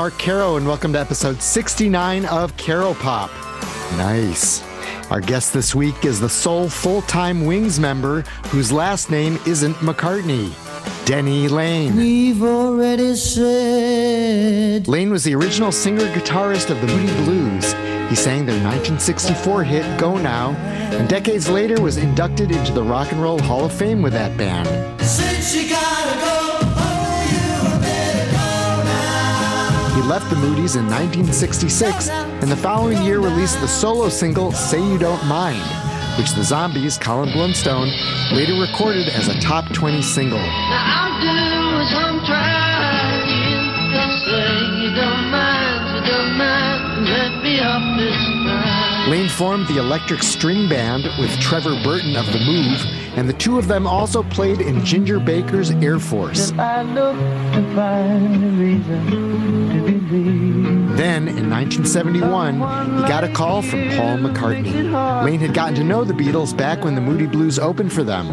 Mark Caro, and welcome to episode 69 of Caro Pop. Nice. Our guest this week is the sole full time Wings member whose last name isn't McCartney. Denny Laine. We've already said. Laine was the original singer guitarist of the Moody Blues. He sang their 1964 hit Go Now, and decades later was inducted into the Rock and Roll Hall of Fame with that band. He left the Moody's in 1966, and the following year released the solo single Say You Don't Mind, which the Zombies' Colin Blunstone later recorded as a top 20 single. Let me off this time. Laine formed the Electric String Band with Trevor Burton of The Move, and the two of them also played in Ginger Baker's Air Force. I look to find a reason to believe. Then, in 1971, he got a call from Paul McCartney. Laine had gotten to know the Beatles back when the Moody Blues opened for them.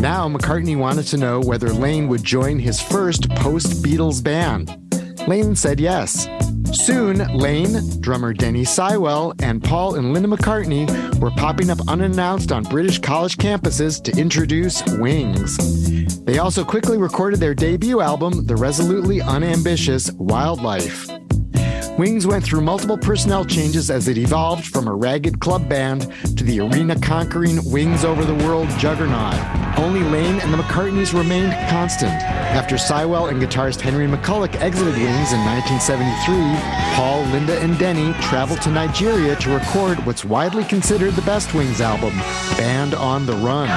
Now, McCartney wanted to know whether Laine would join his first post Beatles band. Laine said yes. Soon, Laine, drummer Denny Seiwell, and Paul and Linda McCartney were popping up unannounced on British college campuses to introduce Wings. They also quickly recorded their debut album, the resolutely unambitious Wildlife. Wings went through multiple personnel changes as it evolved from a ragged club band to the arena conquering Wings Over the World juggernaut. Only Laine and the McCartneys remained constant. After Seiwell and guitarist Henry McCullough exited Wings in 1973, Paul, Linda, and Denny traveled to Nigeria to record what's widely considered the best Wings album, Band on the Run.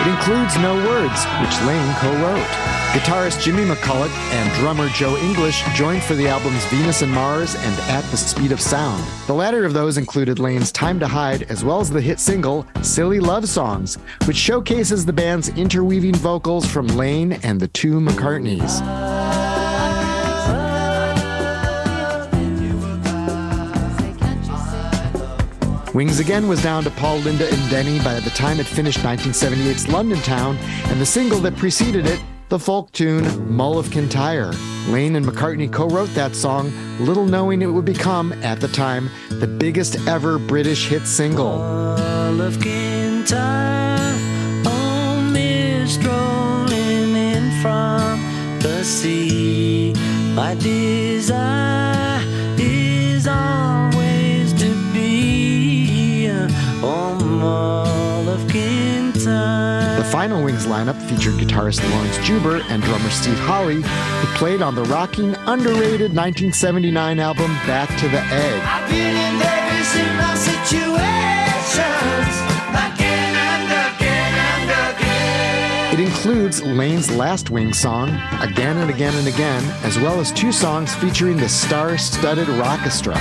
It includes No Words, which Laine co wrote. Guitarist Jimmy McCulloch and drummer Joe English joined for the albums Venus and Mars and At the Speed of Sound. The latter of those included Laine's Time to Hide, as well as the hit single Silly Love Songs, which showcases the band's interweaving vocals from Laine and the two McCartneys. Wings again was down to Paul, Linda, and Denny by the time it finished 1978's London Town, and the single that preceded it, the folk tune Mull of Kintyre. Laine and McCartney co wrote that song, little knowing it would become, at the time, the biggest ever British hit single. Mull of Kintyre, in from the sea. My desire is always to be Kintyre. The final Wings lineup featured guitarist Laurence Juber and drummer Steve Holley, who played on the rocking, underrated 1979 album Back to the Egg. Includes Laine's last Wings song, Again and Again and Again, as well as two songs featuring the star studded Rockestra.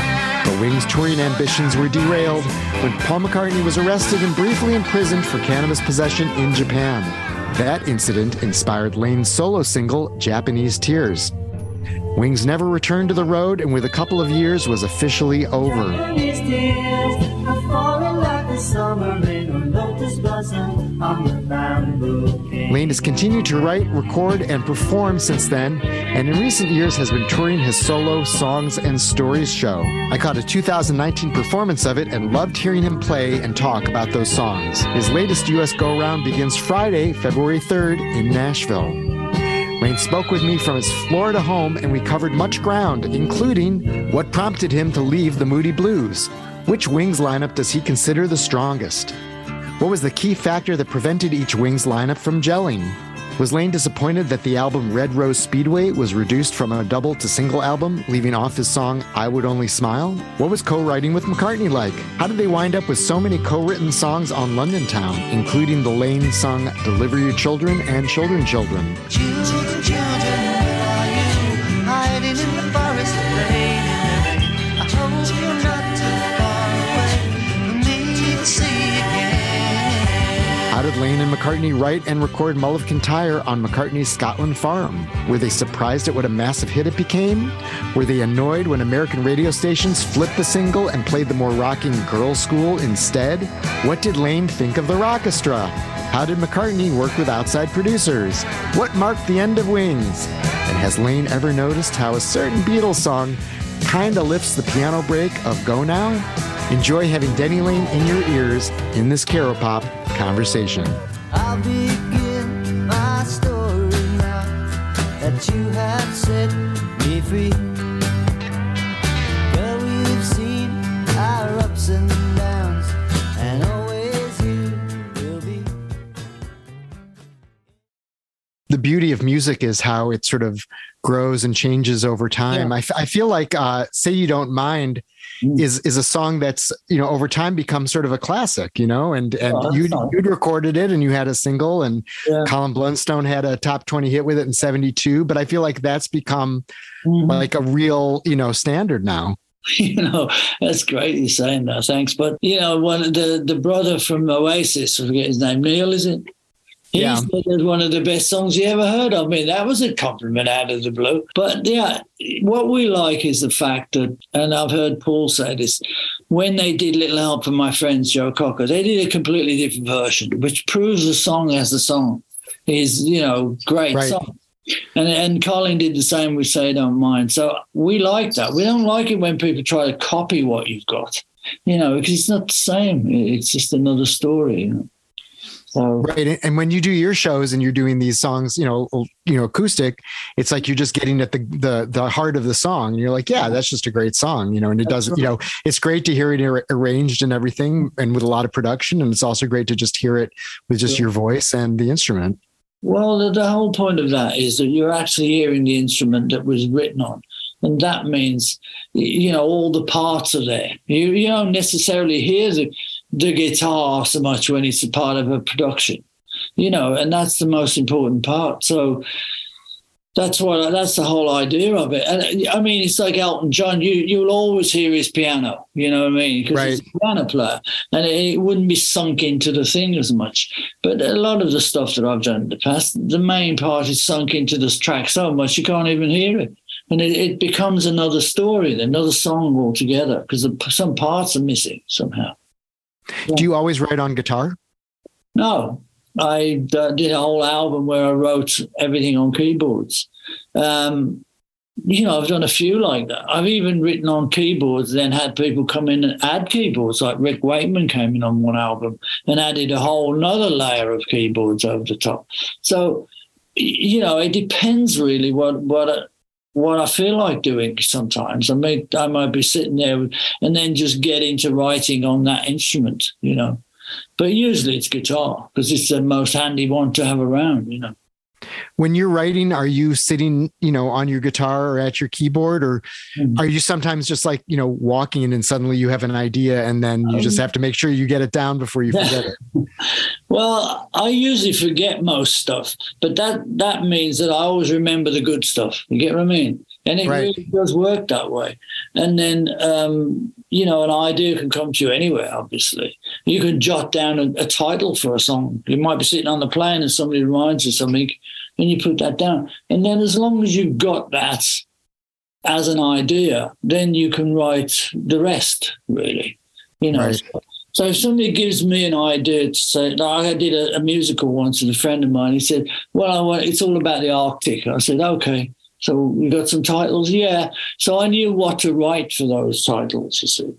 The Wings' touring ambitions were derailed when Paul McCartney was arrested and briefly imprisoned for cannabis possession in Japan. That incident inspired Laine's solo single, Japanese Tears. Wings never returned to the road and with a couple of years was officially over. Laine has continued to write, record, and perform since then, and in recent years has been touring his solo Songs and Stories show. I caught a 2019 performance of it and loved hearing him play and talk about those songs. His latest US go round begins Friday, February 3rd in Nashville. Laine spoke with me from his Florida home, and we covered much ground, including what prompted him to leave the Moody Blues. Which Wings lineup does he consider the strongest? What was the key factor that prevented each Wings lineup from gelling? Was Laine disappointed that the album Red Rose Speedway was reduced from a double to single album, leaving off his song I Would Only Smile? What was co writing with McCartney like? How did they wind up with so many co written songs on London Town, including the Laine sung Deliver Your Children and Children Children? Children, children, and McCartney write and record Mull of Kintyre on McCartney's Scotland farm? Were they surprised at what a massive hit it became? Were they annoyed when American radio stations flipped the single and played the more rocking Girls' School instead? What did Laine think of the Rockestra? How did McCartney work with outside producers? What marked the end of Wings? And has Laine ever noticed how a certain Beatles song kinda lifts the piano break of Go Now? Enjoy having Denny Laine in your ears in this Caro Pop conversation. I'll begin my story now that you have set me free. The beauty of music is how it sort of grows and changes over time. Yeah. I, f- I feel like uh, "Say You Don't Mind" Mm. is is a song that's you know over time becomes sort of a classic, you know. And and Oh, you you'd recorded it and you had a single, and Yeah. Colin Blunstone had a top twenty hit with it in '72. But I feel like that's become Mhm. like a real you know standard now. you know, that's great you're saying that. Thanks. But you know, one of the the brother from Oasis, I forget his name, Neil, is it? He Yeah. said it was one of the best songs he ever heard. I mean, that was a compliment out of the blue. But yeah, what we like is the fact that, and I've heard Paul say this, when they did Little Help from my friends Joe Cocker, they did a completely different version, which proves the song as the song is, you know, great Right. song. And and Colin did the same with Say Don't Mind. So we like that. We don't like it when people try to copy what you've got, you know, because it's not the same. It's just another story. You know? So Right. And- when you do your shows and you're doing these songs, you know, you know, acoustic, it's like you're just getting at the the the heart of the song. And you're like, yeah, that's just a great song, you know, and it doesn't, you know, it's great to hear it ar- arranged and everything and with a lot of production. And it's also great to just hear it with just Yeah. your voice and the instrument. Well, the, the whole point of that is that you're actually hearing the instrument that was written on. And that means, you know, all the parts are there. You, you don't necessarily hear the, the guitar so much when it's a part of a production, you know, and that's the most important part. So that's what that's the whole idea of it. And I mean, it's like Elton John. You you'll always hear his piano. You know what I mean? Because he's a piano player, and it, it wouldn't be sunk into the thing as much. But a lot of the stuff that I've done in the past, the main part is sunk into this track so much you can't even hear it, and it, it becomes another story, another song altogether because some parts are missing somehow. Do you always write on guitar? No, I uh, did a whole album where I wrote everything on keyboards. Um, you know, I've done a few like that. I've even written on keyboards, then had people come in and add keyboards. Like Rick Wakeman came in on one album and added a whole nother layer of keyboards over the top. So, you know, it depends really what what. What I feel like doing sometimes. I may I might be sitting there and then just get into writing on that instrument, you know but usually it's guitar because it's the most handy one to have around you know When you're writing, are you sitting, you know, on your guitar or at your keyboard, or Mhm. are you sometimes just like, you know, walking and then suddenly you have an idea and then you just Um, have to make sure you get it down before you forget it? well i usually forget most stuff but that that means that i always remember the good stuff you get what i mean and it Right. really does work that way and then um, you know an idea can come to you anywhere obviously you can jot down a, a title for a song you might be sitting on the plane and somebody reminds you something and you put that down and then as long as you've got that as an idea then you can write the rest really you know Right. so if somebody gives me an idea to say, like I did a, a musical once with a friend of mine. He said, "Well, I want it's all about the Arctic." I said, "Okay." So we got some titles, yeah. So I knew what to write for those titles. You see,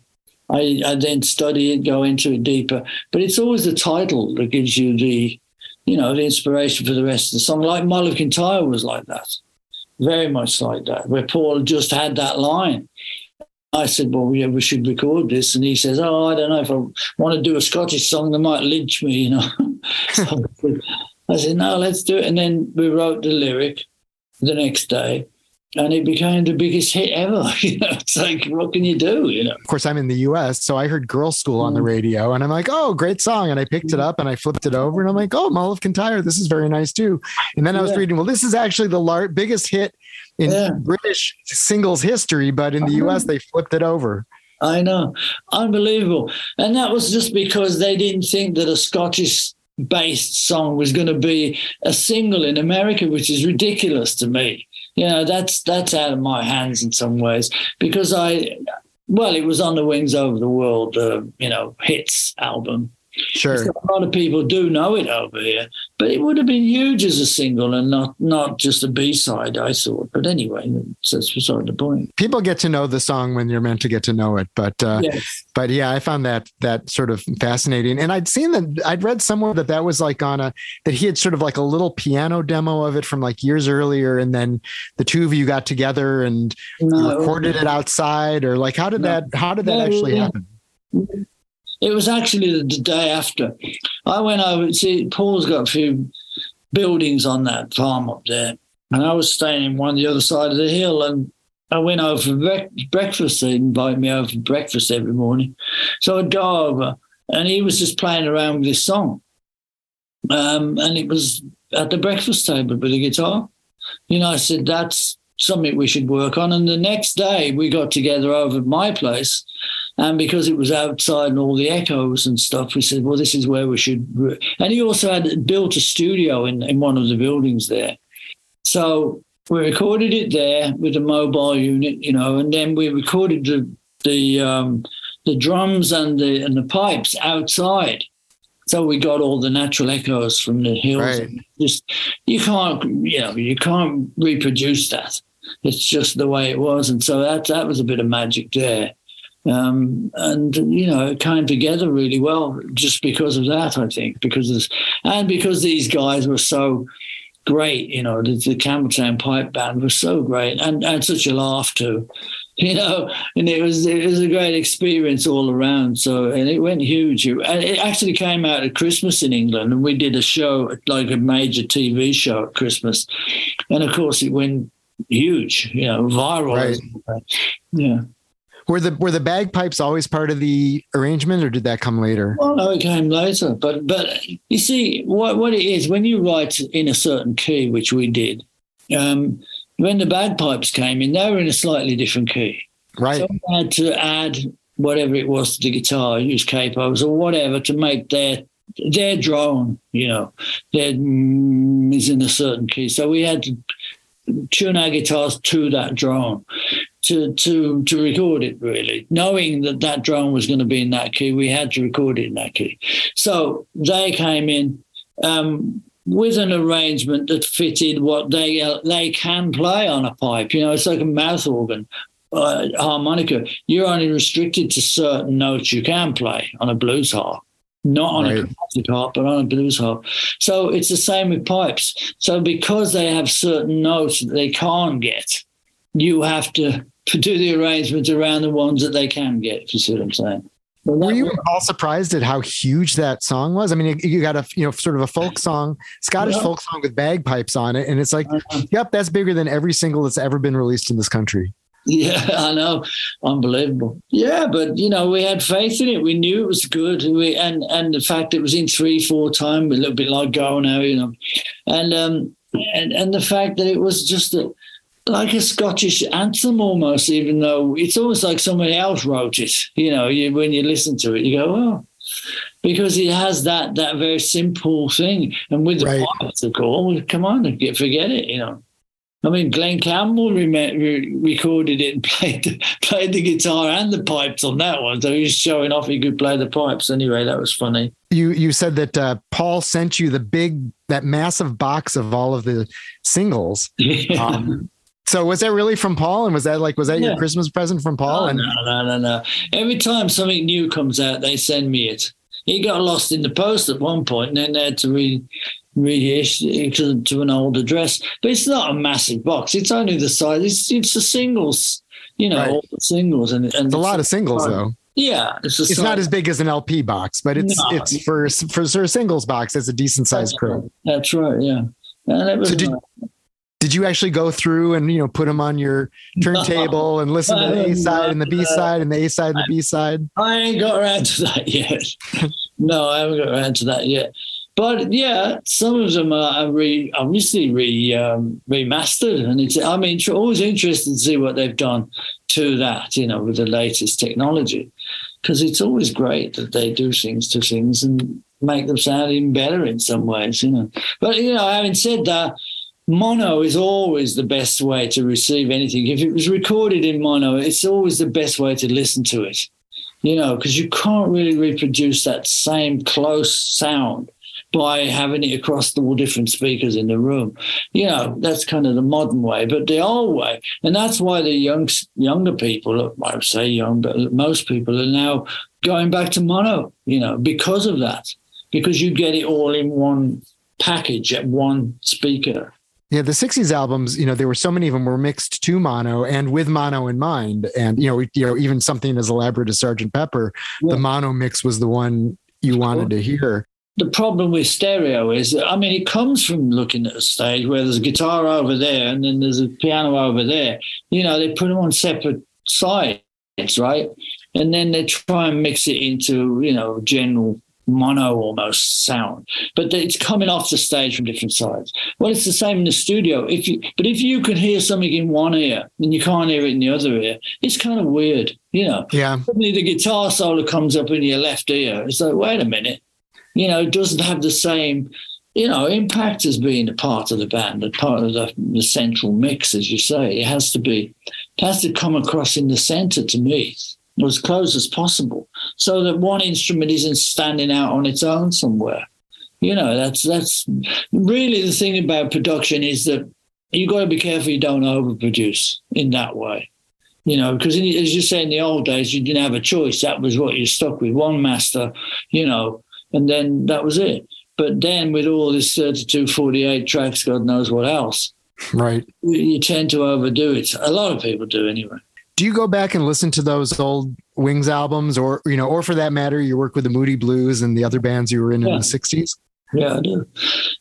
I, I then study it, go into it deeper. But it's always the title that gives you the, you know, the inspiration for the rest of the song. Like Mull Kintyre was like that, very much like that, where Paul just had that line. I said, well, yeah, we should record this. And he says, oh, I don't know if I want to do a Scottish song, they might lynch me, you know. so I said, no, let's do it. And then we wrote the lyric the next day and it became the biggest hit ever. You know, it's like, what can you do, you know? Of course, I'm in the US, so I heard Girl School on the Mm. radio and I'm like, oh, great song. And I picked it up and I flipped it over and I'm like, oh, Mull of Kintyre, this is very nice too. And then I was Yeah. reading, well, this is actually the lar- biggest hit in Yeah. British singles history, but in the. US, they flipped it over. I know. Unbelievable. And that was just because they didn't think that a Scottish based song was going to be a single in America, which is ridiculous to me. You know, that's that's out of my hands in some ways because I well, it was on the Wings Over the World, uh, you know, hits album. Sure. So a lot of people do know it over here, but it would have been huge as a single and not not just a B side. I thought, but anyway, that's beside the point. People get to know the song when you're meant to get to know it, but uh, Yes. but yeah, I found that that sort of fascinating. And I'd seen that I'd read somewhere that that was like on a that he had sort of like a little piano demo of it from like years earlier, and then the two of you got together and No, recorded it outside, or like how did No. that how did that No, actually happen? It was actually the, day after. I went over. See, Paul's got a few buildings on that farm up there, and I was staying in one the other side of the hill, and I went over for breakfast. They invite me over for breakfast every morning, so I'd go over, and he was just playing around with this song, um, and it was at the breakfast table with a guitar. You know, I said that's something we should work on, and the next day we got together over at my place. And because it was outside and all the echoes and stuff, we said, well, this is where we should. And he also had built a studio in, in one of the buildings there. So we recorded it there with a mobile unit, you know, and then we recorded the the um, the drums and the and the pipes outside. So we got all the natural echoes from the hills. Right. Just you can't, you know, you can't reproduce that. It's just the way it was, and so that that was a bit of magic there um, and you know it came together really well just because of that i think because this, and because these guys were so great you know the, the campbeltown pipe band was so great and, and such a laugh too you know and it was it was a great experience all around. So and it went huge. And it actually came out at christmas in england and we did a show like a major tv show at christmas. And of course it went huge you know viral. Yeah Were the were the bagpipes always part of the arrangement, or did that come later? Well, no, it came later. But but you see, what what it is when you write in a certain key, which we did, um, when the bagpipes came in, they were in a slightly different key. Right. So we had to add whatever it was to the guitar, use capos or whatever to make their their drone, you know, their mm, is in a certain key. So we had to tune our guitars to that drone to to to record it really knowing that that drone was going to be in that key we had to record it in that key so they came in um, with an arrangement that fitted what they uh, they can play on a pipe you know it's like a mouth organ uh, harmonica you're only restricted to certain notes you can play on a blues harp not on a Right. classic harp, but on a blues harp. So it's the same with pipes. So because they have certain notes that they can't get, you have to do the arrangements around the ones that they can get, if you see what I'm saying. Well, Were you was- all surprised at how huge that song was? I mean, you- got a you know sort of a folk song, Scottish Yeah. folk song with bagpipes on it, and it's like, Uh-huh. yep, that's bigger than every single that's ever been released in this country. Yeah, I know. Unbelievable. Yeah, but you know, we had faith in it. We knew it was good. We and and the fact it was in three, four time, a little bit like Go Now, you know. And um and and the fact that it was just a like a Scottish anthem almost, even though it's almost like somebody else wrote it. You know, you, when you listen to it, you go, oh, because it has that that very simple thing. And with the Right. pipes, of course, come on, forget it. You know. I mean, Glen Campbell re- re- recorded it and played the, played the guitar and the pipes on that one. So he was showing off he could play the pipes. Anyway, that was funny. You you said that uh, Paul sent you the big that massive box of all of the singles. Um, so was that really from Paul? And was that like was that your Christmas present from Paul? Oh, and no, no, no, no. Every time something new comes out, they send me it. It got lost in the post at one point, and then they had to re reissue it to, to an old address. But it's not a massive box. It's only the size. It's it's the singles, you know, Right. all the singles, and and it's a lot of singles though. yeah. It's, It's not as big as an LP box, but it's No. it's for for for a singles box. It's a decent sized crew. That's right. Yeah. And it was So did-. Did you actually go through and you know put them on your turntable and listen to the A side and the B side and the A side and the B side? I ain't got around to that yet. no, I haven't got around to that yet. But yeah, some of them are re, obviously re, um, remastered, and it's. I mean, it's always interested to see what they've done to that, you know, with the latest technology, because it's always great that they do things to things and make them sound even better in some ways, you know. But you know, having said that, mono is always the best way to receive anything. If it was recorded in mono, it's always the best way to listen to it. you know, because you can't really reproduce that same close sound by having it across all different speakers in the room. You know, that's kind of the modern way, but the old way, and that's why the young younger people, I would say young, but most people are now going back to mono. You know, because of that, because you get it all in one package at one speaker. Yeah, the '60s albums, you know, there were so many of them were mixed to mono and with mono in mind, and you know, you know, even something as elaborate as Sergeant Pepper, Yeah. the mono mix was the one you wanted to hear. the problem with stereo is I mean, it comes from looking at a stage where there's a guitar over there and then there's a piano over there. You know, they put them on separate sides, right? And then they try and mix it into, you know, general mono almost sound. But it's coming off the stage from different sides. Well, it's the same in the studio. If you, but if you can hear something in one ear and you can't hear it in the other ear, it's kind of weird, you know Yeah, suddenly the guitar solo comes up in your left ear. It's like, wait a minute, you know, it doesn't have the same, you know, impact as being a part of the band, a part of the, the central mix, as you say. It has to be, it has to come across in the center to me, as close as possible, so that one instrument isn't standing out on its own somewhere. You know, that's that's really the thing about production is that you've got to be careful you don't overproduce in that way you know, because in, as you say, in the old days, you didn't have a choice. That was what you stuck with, one master, you know, and then that was it. But then with all this 32, 48 tracks, God knows what else, right. you tend to overdo it. A lot of people do anyway. Do you go back and listen to those old Wings albums, or you know, or for that matter, you work with the Moody Blues and the other bands you were in in the '60s? Yeah, I do.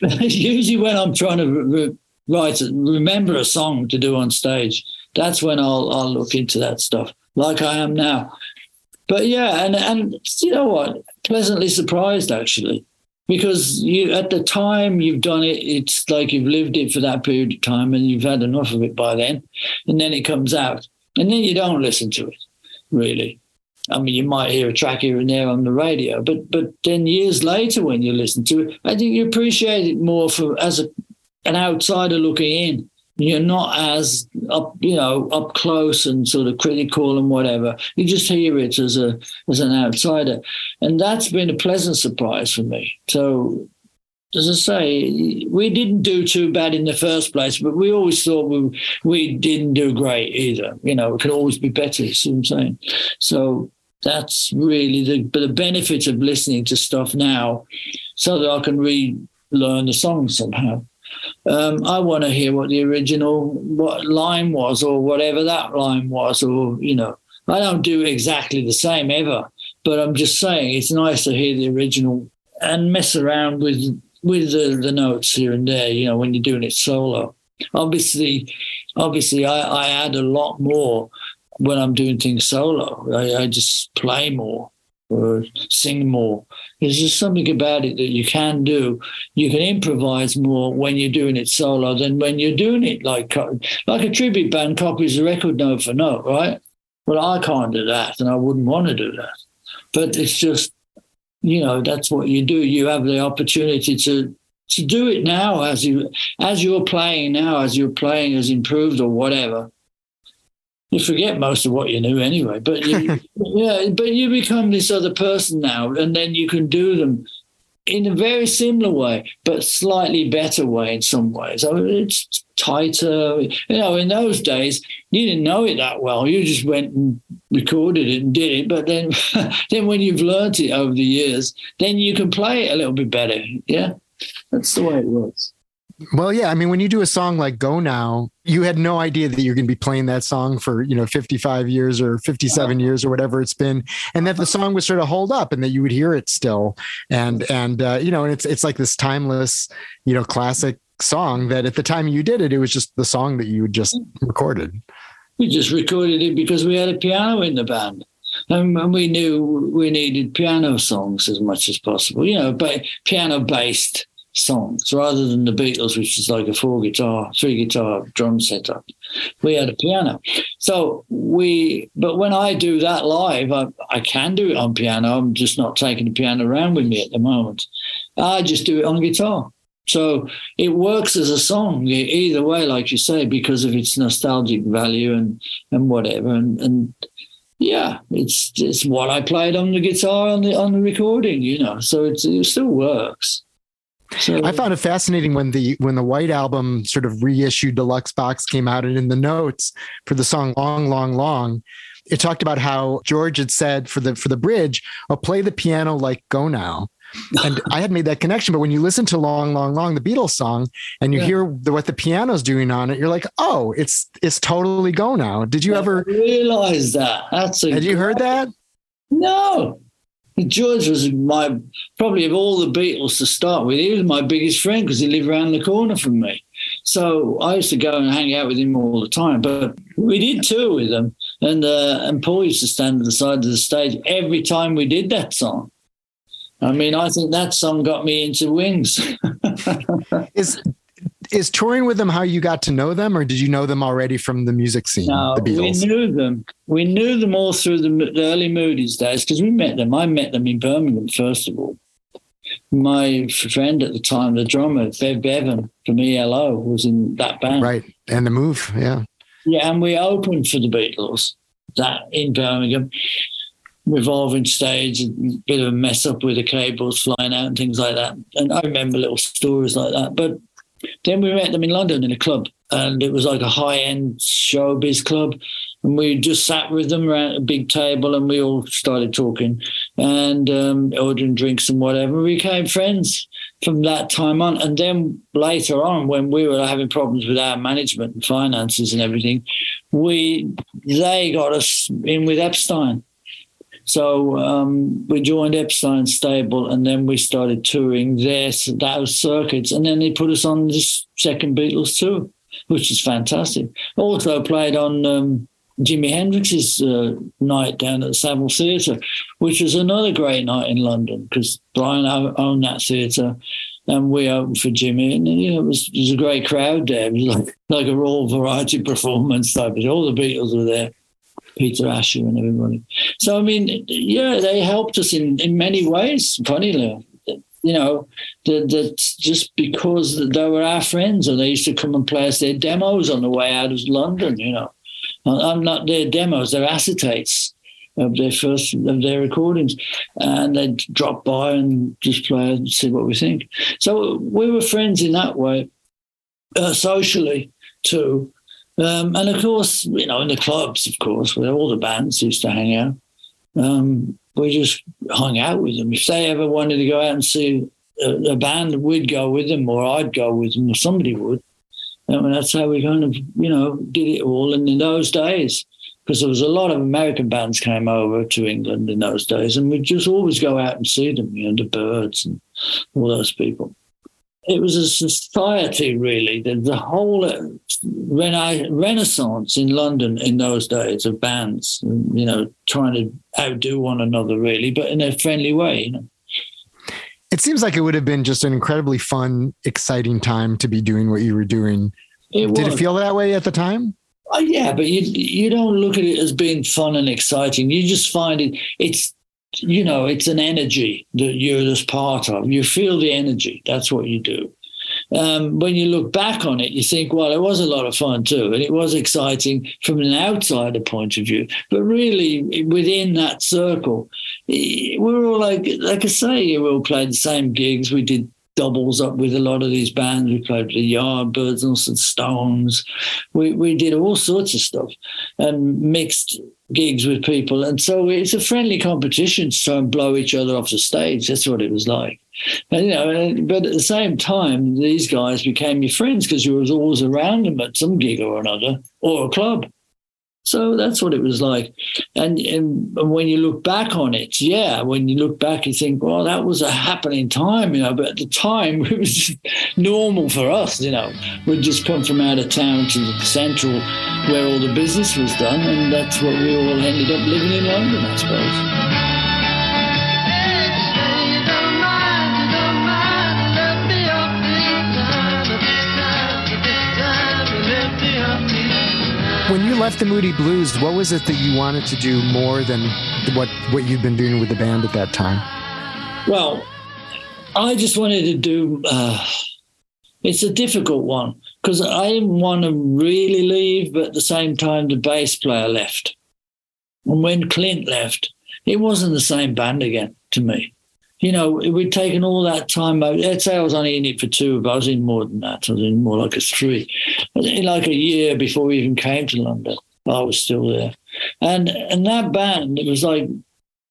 Usually when I'm trying to re- write, remember a song to do on stage, that's when I'll I'll look into that stuff, like I am now. But yeah, and and you know what? Pleasantly surprised actually, because you at the time you've done it, it's like you've lived it for that period of time, and you've had enough of it by then, and then it comes out, and then you don't listen to it, really. I mean, you might hear a track here and there on the radio, but but then years later, when you listen to it, I think you appreciate it more for as a, an outsider looking in. You're not as up, you know, up close and sort of critical and whatever. You just hear it as a as an outsider, and that's been a pleasant surprise for me. So, as I say, we didn't do too bad in the first place, but we always thought we we didn't do great either. You know, it could always be better. You see what I'm saying? So that's really the the benefit of listening to stuff now, so that I can relearn the songs somehow. Um, I want to hear what the original what line was, or whatever that line was, or you know, I don't do exactly the same ever, but I'm just saying it's nice to hear the original and mess around with with the, the notes here and there. You know, when you're doing it solo. Obviously, obviously, I, I add a lot more when I'm doing things solo. I, I just play more or sing more. There's just something about it that you can do. You can improvise more when you're doing it solo than when you're doing it like like a tribute band copies the record note for note, right? Well, I can't do that, and I wouldn't want to do that. But it's just, you know, that's what you do. You have the opportunity to to do it now as you as you're playing now, as your playing has improved or whatever you forget most of what you knew anyway. But you, yeah, but you become this other person now, and then you can do them in a very similar way, but slightly better way in some ways. I mean, it's tighter. You know, in those days, you didn't know it that well. You just went and recorded it and did it. But then, then when you've learnt it over the years, then you can play it a little bit better. Yeah, that's the way it works. Well, yeah. I mean, when you do a song like Go Now, you had no idea that you're going to be playing that song for, you know, 55 years or 57 years or whatever it's been. And that the song would sort of hold up and that you would hear it still. And, and, uh, you know, and it's, it's like this timeless, you know, classic song that at the time you did it, it was just the song that you just recorded. We just recorded it because we had a piano in the band. And and we knew we needed piano songs as much as possible, you know, but piano based songs rather than the Beatles, which is like a four guitar, three guitar drum setup. We had a piano. So we, but when I do that live, I, I can do it on piano. I'm just not taking the piano around with me at the moment. I just do it on guitar. So it works as a song either way, like you say, because of its nostalgic value and, and whatever. And, and yeah, it's it's what I played on the guitar on the on the recording, you know. So it still works. So I found it fascinating when the when the White Album sort of reissued deluxe box came out, and in the notes for the song "Long, Long, Long," it talked about how George had said for the for the bridge, "Oh, play the piano like Go Now." and I had made that connection, but when you listen to "Long, Long, Long," the Beatles song, and you Yeah. hear the, what the piano's doing on it, you're like, "Oh, it's it's totally Go Now." Did you ever? realize that. That's a Had you heard that? No. George was my probably of all the Beatles to start with. He was my biggest friend because he lived around the corner from me. So I used to go and hang out with him all the time. But we did tour with him, and uh, and Paul used to stand at the side of the stage every time we did that song. I mean, I think that song got me into Wings. Is is touring with them how you got to know them, or did you know them already from the music scene, No, the we knew them. We knew them all through the, the early Moody's days because we met them. I met them in Birmingham, first of all. My friend at the time, the drummer, Bev Bevan from ELO, was in that band. Right, and the move, yeah. Yeah, and we opened for the Beatles that in Birmingham. Revolving stage, a bit of a mess up with the cables flying out and things like that. And I remember little stories like that. But then we met them in London in a club, and it was like a high end showbiz club. And we just sat with them around a big table, and we all started talking and um, ordering drinks and whatever. We became friends from that time on. And then later on, when we were having problems with our management and finances and everything, we they got us in with Epstein. So um, we joined Epstein's stable, and then we started touring their those circuits, and then they put us on this second Beatles tour, which is fantastic. Also played on um, Jimi Hendrix's uh, night down at the Savile Theatre, which was another great night in London because Brian owned that theatre. And we opened for Jimi, and you know it was, it was a great crowd there. It was like, like a raw variety performance type. All the Beatles were there, Peter Asher and everybody. So I mean, yeah, they helped us in, in many ways. Funnily, you know, that that just because they were our friends and they used to come and play us their demos on the way out of London. You know, I'm not their demos; they're acetates of their first of their recordings, and they'd drop by and just play and see what we think. So we were friends in that way, uh, socially too. Um, and of course, you know, in the clubs, of course, where all the bands used to hang out, um, we just hung out with them. If they ever wanted to go out and see a, a band, we'd go with them, or I'd go with them, or somebody would. And that's how we kind of, you know, did it all. And in those days, because there was a lot of American bands came over to England in those days, and we'd just always go out and see them, you know, the Byrds and all those people. It was a society, really. The, the whole uh, rena- renaissance in London in those days of bands, you know, trying to outdo one another, really, but in a friendly way, you know. It seems like it would have been just an incredibly fun, exciting time to be doing what you were doing. It Did it feel that way at the time? Oh, yeah, but you you don't look at it as being fun and exciting. You just find it. It's you know, it's an energy that you're just part of. You feel the energy. That's what you do. Um, when you look back on it, you think, well, it was a lot of fun too, and it was exciting from an outsider point of view. But really, within that circle, eh, we were all like, like I say, we all played the same gigs. We did doubles up with a lot of these bands. We played with the Yardbirds and some Stones. We we did all sorts of stuff and mixed gigs with people. And so it's a friendly competition to try and blow each other off the stage. That's what it was like. And, you know, but at the same time, these guys became your friends because you was always around them at some gig or another or a club. So that's what it was like. And, and when you look back on it, yeah, when you look back, you think, well, that was a happening time, you know, but at the time it was normal for us, you know. We'd just come from out of town to the central where all the business was done, and that's what we all ended up living in London, I suppose. When you left the Moody Blues, what was it that you wanted to do more than what what you'd been doing with the band at that time? Well, I just wanted to do. Uh, it's a difficult one because I didn't want to really leave, but at the same time, the bass player left. And when Clint left, it wasn't the same band again to me. You know, we'd taken all that time. Let's say I was only in it for two, but I was in more than that. I was in more like a three. In like a year before we even came to London, I was still there. And and that band, it was like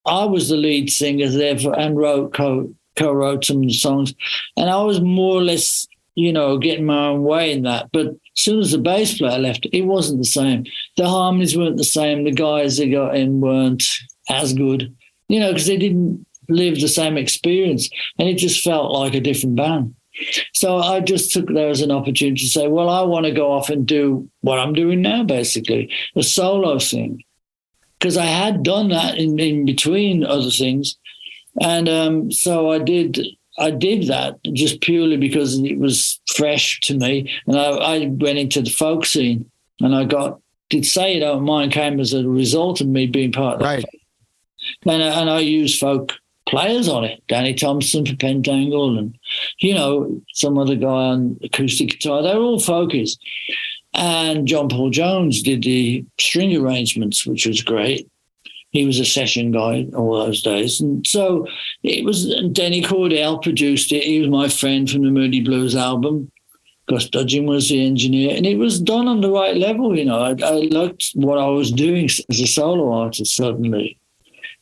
I was the lead singer there for, and wrote co co wrote some songs, and I was more or less, you know, getting my own way in that. But as soon as the bass player left, it wasn't the same. The harmonies weren't the same. The guys that got in weren't as good, you know, because they didn't live the same experience, and it just felt like a different band. So I just took that as an opportunity to say, well, I want to go off and do what I'm doing now, basically, a solo thing. Because I had done that in, in between other things. And um, so I did I did that just purely because it was fresh to me. And I, I went into the folk scene and I got did say it don't mind came as a result of me being part of that Right. and, I- and I use folk players on it. Danny Thompson for Pentangle and, you know, some other guy on acoustic guitar. They're all folkies. And John Paul Jones did the string arrangements, which was great. He was a session guy all those days. And so it was, and Denny Cordell produced it. He was my friend from the Moody Blues album. Gus Dudgeon was the engineer, and it was done on the right level. You know, I, I liked what I was doing as a solo artist suddenly.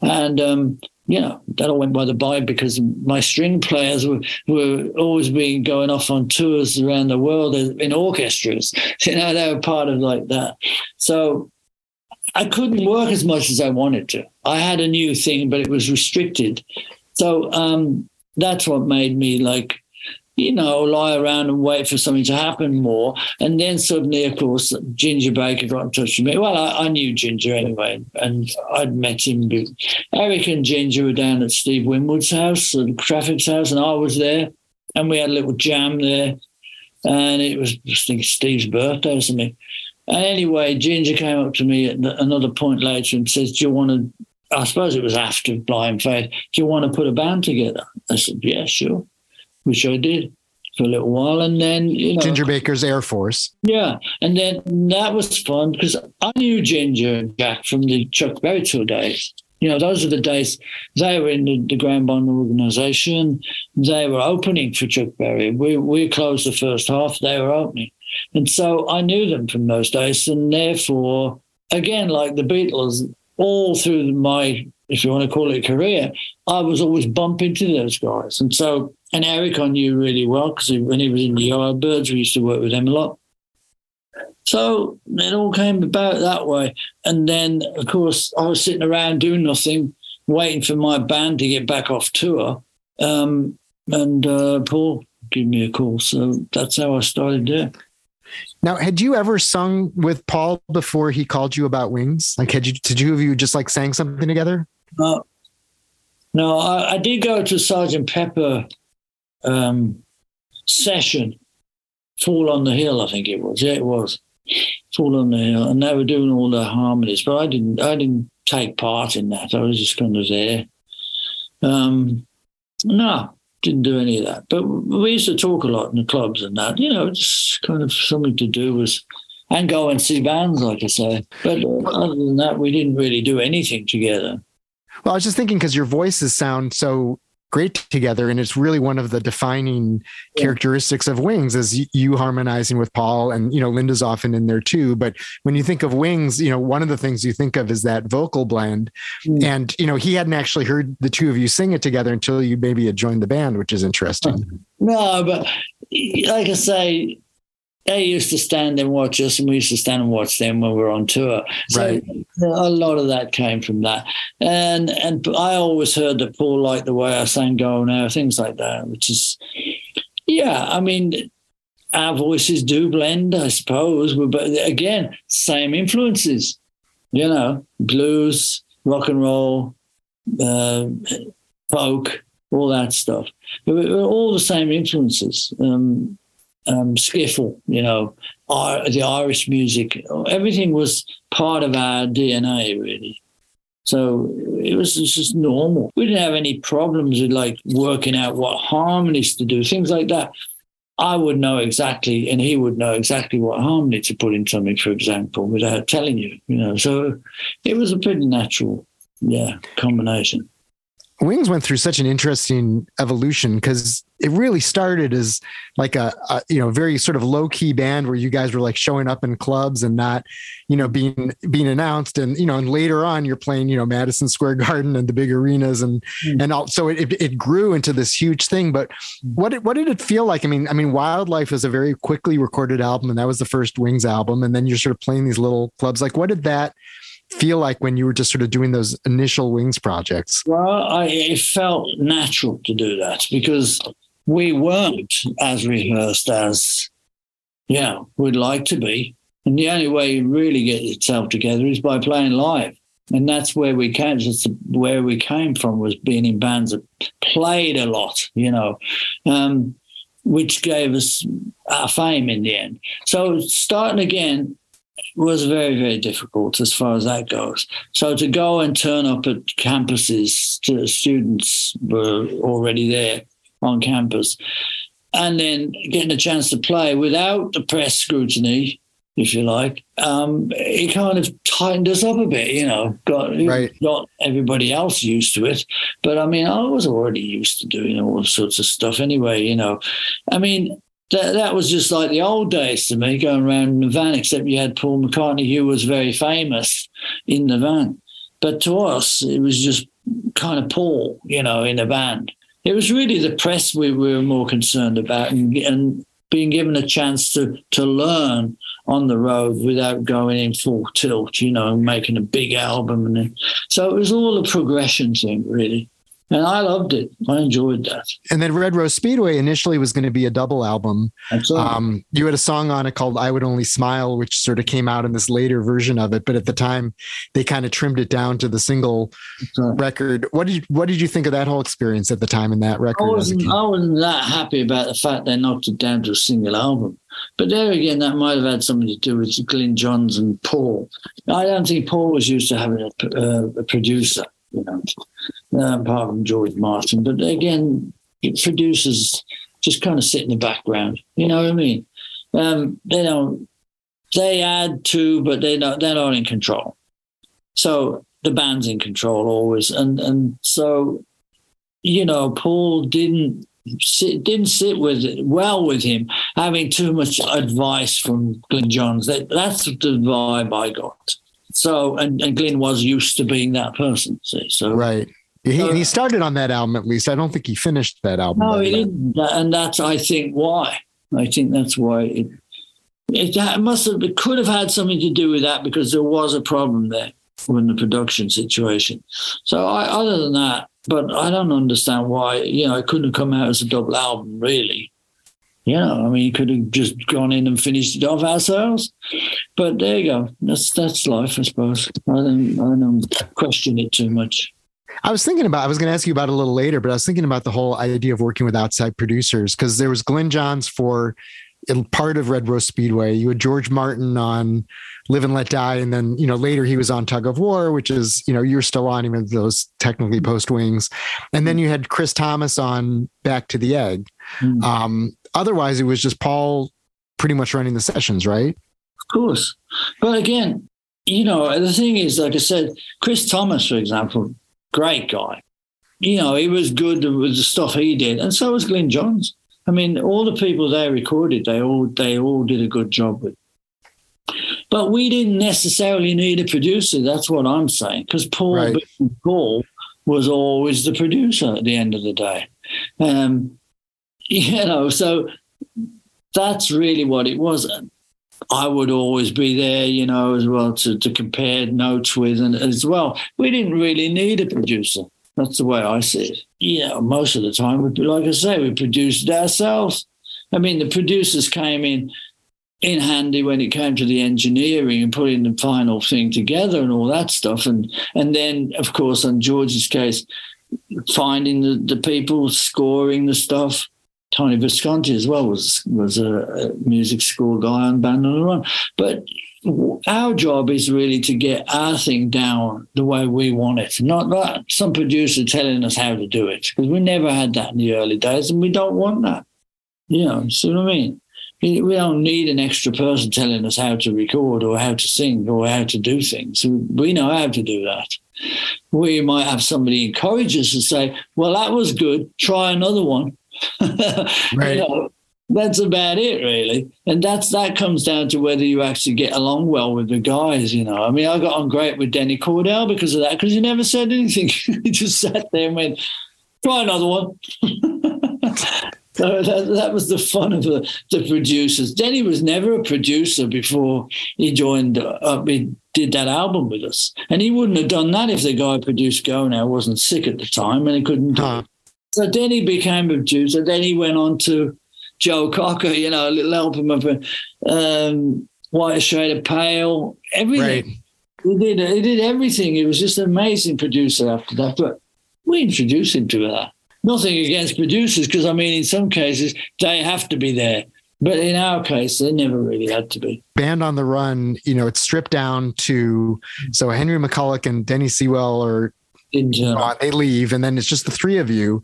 And, um, you know, that all went by the by because my string players were, were always being going off on tours around the world in orchestras. You know, they were part of like that. So I couldn't work as much as I wanted to. I had a new thing, but it was restricted. So um, that's what made me like, you know, lie around and wait for something to happen more. And then suddenly, of course, Ginger Baker got in touch with me. Well, I, I knew Ginger anyway, and I'd met him. Eric and Ginger were down at Steve Winwood's house, and Traffic's house, and I was there. And we had a little jam there. And it was, I think, Steve's birthday or something. And anyway, Ginger came up to me at the- another point later and says, Do you want to? I suppose it was after Blind Faith. Do you want to put a band together? I said, Yeah, sure. Which I did for a little while. And then, you know. Ginger Baker's Air Force. Yeah, and then that was fun because I knew Ginger and Jack from the Chuck Berry tour days. You know, those are the days they were in the, the Graham Bond organization. They were opening for Chuck Berry. We we closed the first half. They were opening, and so I knew them from those days. And therefore, again, like the Beatles, all through my, if you want to call it career, I was always bumping into those guys. And so, and Eric I knew really well because when he was in the Yardbirds, we used to work with him a lot. So it all came about that way. And then, of course, I was sitting around doing nothing, waiting for my band to get back off tour. Um, and uh, Paul gave me a call. So that's how I started there. Now, had you ever sung with Paul before he called you about wings? Like, had you, did you have you just like sang something together? No, no, I, I did go to Sergeant Pepper um, session, Fool on the Hill, I think it was. Yeah, it was Fool on the Hill, and they were doing all the harmonies, but I didn't. I didn't take part in that. I was just kind of there. Um, no, didn't do any of that. But we used to talk a lot in the clubs and that. You know, it's kind of something to do was. And go and see bands, like I say. But other than that, we didn't really do anything together. Well, I was just thinking because your voices sound so great together, and it's really one of the defining Yeah. characteristics of Wings is you harmonizing with Paul, and you know Linda's often in there too. But when you think of Wings, you know one of the things you think of is that vocal blend, Mm. and you know he hadn't actually heard the two of you sing it together until you maybe had joined the band, which is interesting. No, but like I say, they used to stand and watch us, and we used to stand and watch them when we were on tour. So Right. a lot of that came from that. And and I always heard that Paul liked the way I sang "Go Now," things like that, which is, yeah. I mean, our voices do blend, I suppose. But again, same influences. You know, blues, rock and roll, uh, folk, all that stuff. All the same influences. Um, um, skiffle, you know, Ir- the Irish music, everything was part of our DNA, really. So it was just normal. We didn't have any problems with like working out what harmonies to do, things like that. I would know exactly, and he would know exactly what harmony to put in something, for example, without telling you. You know, so it was a pretty natural, yeah, combination. Wings went through such an interesting evolution because it really started as like a, a, you know very sort of low key band where you guys were like showing up in clubs and not you know being being announced and you know and later on you're playing you know Madison Square Garden and the big arenas and mm. and all, so it, it grew into this huge thing. But what did, what did it feel like? I mean I mean Wildlife is a very quickly recorded album and that was the first Wings album and then you're sort of playing these little clubs. Like what did that feel like when you were just sort of doing those initial wings projects? Well, I, it felt natural to do that because we weren't as rehearsed as, yeah, we'd like to be. And the only way you really get yourself together is by playing live. And that's where we came. Just where we came from was being in bands that played a lot, you know, um, which gave us our fame in the end. So starting again, was very, very difficult as far as that goes. So to go and turn up at campuses to students were already there on campus, and then getting a chance to play without the press scrutiny, if you like, um, it kind of tightened us up a bit, you know, got, right. got everybody else used to it. But I mean, I was already used to doing all sorts of stuff anyway, you know. I mean, that, that was just like the old days to me, going around in the van, except you had Paul McCartney, who was very famous in the van. But to us, it was just kind of Paul, you know, in a band. It was really the press we were more concerned about and, and being given a chance to, to learn on the road without going in full tilt, you know, making a big album. And then, so it was all a progression thing, really and I loved it. I enjoyed that. And then Red Rose Speedway initially was going to be a double album. Absolutely. Um, you had a song on it called "I Would Only Smile," which sort of came out in this later version of it. But at the time, they kind of trimmed it down to the single right. record. What did you, what did you think of that whole experience at the time in that record? I wasn't, I wasn't that happy about the fact they knocked it down to a single album. But there again, that might have had something to do with Glyn Johns and Paul. I don't think Paul was used to having a, uh, a producer you know, um, apart from George Martin. But again, producers just kind of sit in the background. You know what I mean? Um, they don't. They add to, but they don't. They're not in control. So the band's in control always, and and so, you know, Paul didn't sit, didn't sit with it, well with him having too much advice from Glyn Johns. That that's the vibe I got. So, and, and Glyn was used to being that person. See, so right. He, so, he uh, started on that album at least. I don't think he finished that album. No, he didn't. And that's, I think, why. I think that's why it, it must have, it could have had something to do with that because there was a problem there in the production situation. So, I, other than that, but I don't understand why, you know, it couldn't have come out as a double album, really. You know, I mean, you could have just gone in and finished it off ourselves. But there you go. That's that's life, I suppose. I don't I don't question it too much. I was thinking about, I was going to ask you about it a little later, but I was thinking about the whole idea of working with outside producers because there was Glyn Johns for part of Red Rose Speedway. You had George Martin on Live and Let Die. And then, you know, later he was on Tug of War, which is, you know, you're still on even those technically post wings. And then you had Chris Thomas on Back to the Egg. Mm. Um, otherwise, it was just Paul pretty much running the sessions, right? Of course. But again, you know, the thing is, like I said, Chris Thomas, for example, great guy. You know, he was good with the stuff he did, and so was Glyn Johns. I mean, all the people they recorded, they all they all did a good job with. But we didn't necessarily need a producer. That's what I'm saying, because Paul right. Paul was always the producer at the end of the day. Um, you know, so that's really what it was. I would always be there, you know, as well to, to compare notes with, and as well, we didn't really need a producer. That's the way I see it. You know, most of the time, we, like I say, we produced ourselves. I mean, the producers came in in handy when it came to the engineering and putting the final thing together and all that stuff. And and then, of course, on George's case, finding the, the people, scoring the stuff, Tony Visconti as well was was a, music school guy on Band on the Run. But our job is really to get our thing down the way we want it, not not some producer telling us how to do it, because we never had that in the early days, and we don't want that. You know, see what I mean? We we don't need an extra person telling us how to record or how to sing or how to do things. We know how to do that. We might have somebody encourage us and say, "Well, that was good. Try another one." Right. You know, that's about it, really. And that's that comes down to whether you actually get along well with the guys. You know, I mean, I got on great with Denny Cordell because of that. Because he never said anything. he just sat there and went, "Try another one." So that, that was the fun of the, the producers. Denny was never a producer before he joined, uh, he did that album with us. And he wouldn't have done that if the guy produced Go Now wasn't sick at the time and he couldn't Huh. It. then he became a producer. Then he went on to Joe Cocker, you know, a little album of um, White Shade of Pale, everything. Right. He did, he did everything. He was just an amazing producer after that. But we introduced him to that. Nothing against producers, because I mean, in some cases, they have to be there. But in our case, they never really had to be. Band on the Run, you know, it's stripped down to so Henry McCullough and Denny Seiwell are Turn up. gone, they leave, and then it's just the three of you.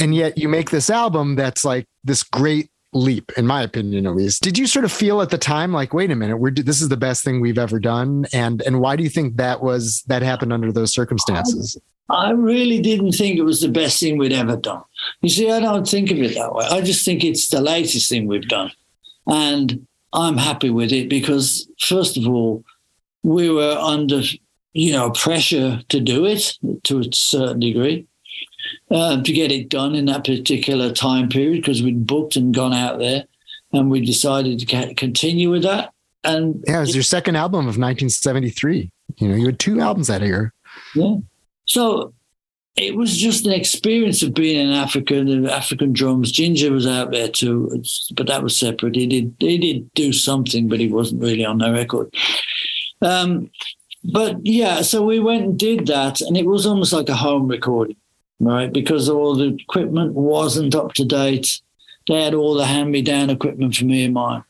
And yet you make this album that's like this great leap, in my opinion, at least. Did you sort of feel at the time like, wait a minute, we're this is the best thing we've ever done? And and why do you think that was that happened under those circumstances? I really didn't think it was the best thing we'd ever done. You see, I don't think of it that way. I just think it's the latest thing we've done. And I'm happy with it because, first of all, we were under, you know, pressure to do it to a certain degree, uh, to get it done in that particular time period because we'd booked and gone out there and we decided to continue with that. And Yeah, it was your second album of 1973. You know, you had two albums that year. Yeah. So it was just an experience of being in Africa and the African drums. Ginger was out there too, but that was separate. He did he did do something, but he wasn't really on the record. Um, but yeah, so we went and did that, and it was almost like a home recording, right? Because all the equipment wasn't up to date. They had all the hand-me-down equipment for me and mine.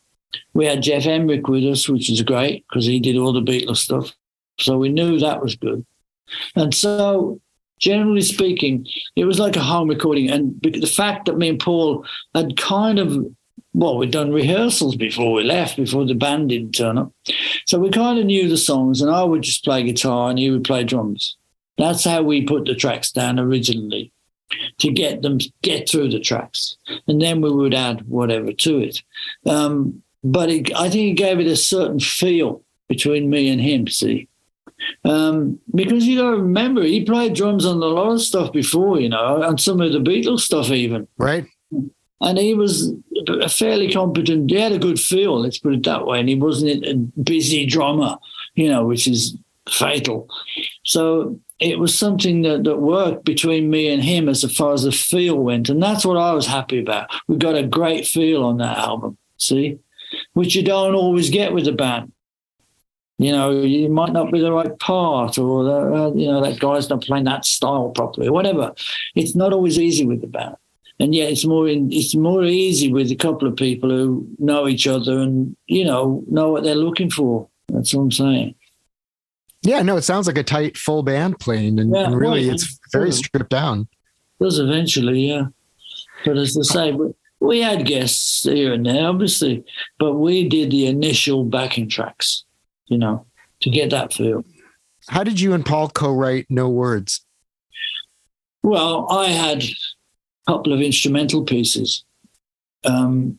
We had Geoff Emerick with us, which is great because he did all the Beatles stuff. So we knew that was good. And so, generally speaking, it was like a home recording. And the fact that me and Paul had kind of, well, we'd done rehearsals before we left, before the band didn't turn up. So we kind of knew the songs, and I would just play guitar and he would play drums. That's how we put the tracks down originally to get them get through the tracks, and then we would add whatever to it. Um, but it, I think it gave it a certain feel between me and him. See, um, because you to remember he played drums on a lot of stuff before, you know, and some of the Beatles stuff even, Right? And he was a fairly competent. He had a good feel, let's put it that way, and he wasn't a busy drummer, you know, which is fatal. So it was something that, that worked between me and him as far as the feel went, and that's what I was happy about. We got a great feel on that album, see, which you don't always get with a band. You know, you might not be the right part, or the, uh, you know that guy's not playing that style properly, whatever. It's not always easy with the band, and yet it's more in, it's more easy with a couple of people who know each other and you know know what they're looking for. That's what I'm saying. Yeah, no, it sounds like a tight full band playing, and, Yeah, and really, right. it's very stripped down. does eventually, yeah. But as I say, we, we had guests here and there, obviously, but we did the initial backing tracks, you know, to get that feel. How did you and Paul co-write "No Words"? Well, I had couple of instrumental pieces. Um,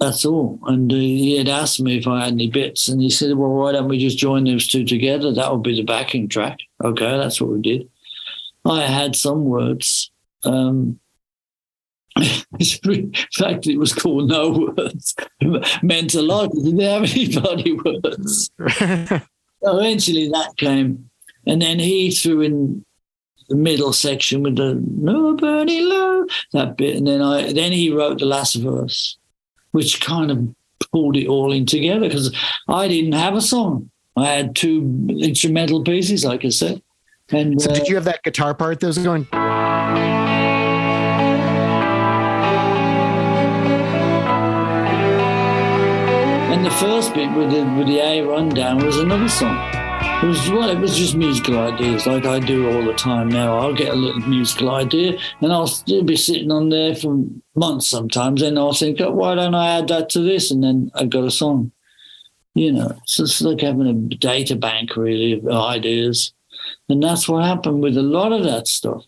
that's all. And uh, he had asked me if I had any bits, and he said, "Well, why don't we just join those two together? That would be the backing track." Okay, that's what we did. I had some words. Um, in fact, it was called "No Words." meant a lot. Didn't have any bloody words. So eventually that came, and then he threw in the middle section with the no Bernie Love" that bit, and then I then he wrote the last verse, which kind of pulled it all in together because I didn't have a song. I had two instrumental pieces, like I said, and so uh, did you have that guitar part that was going? and the first bit with the with the A rundown was another song. It was well, it was just musical ideas, like I do all the time now. I'll get a little musical idea, and I'll still be sitting on there for months sometimes, and I'll think, oh, why don't I add that to this? And then I've got a song. You know, it's like having a data bank, really, of ideas, and that's what happened with a lot of that stuff.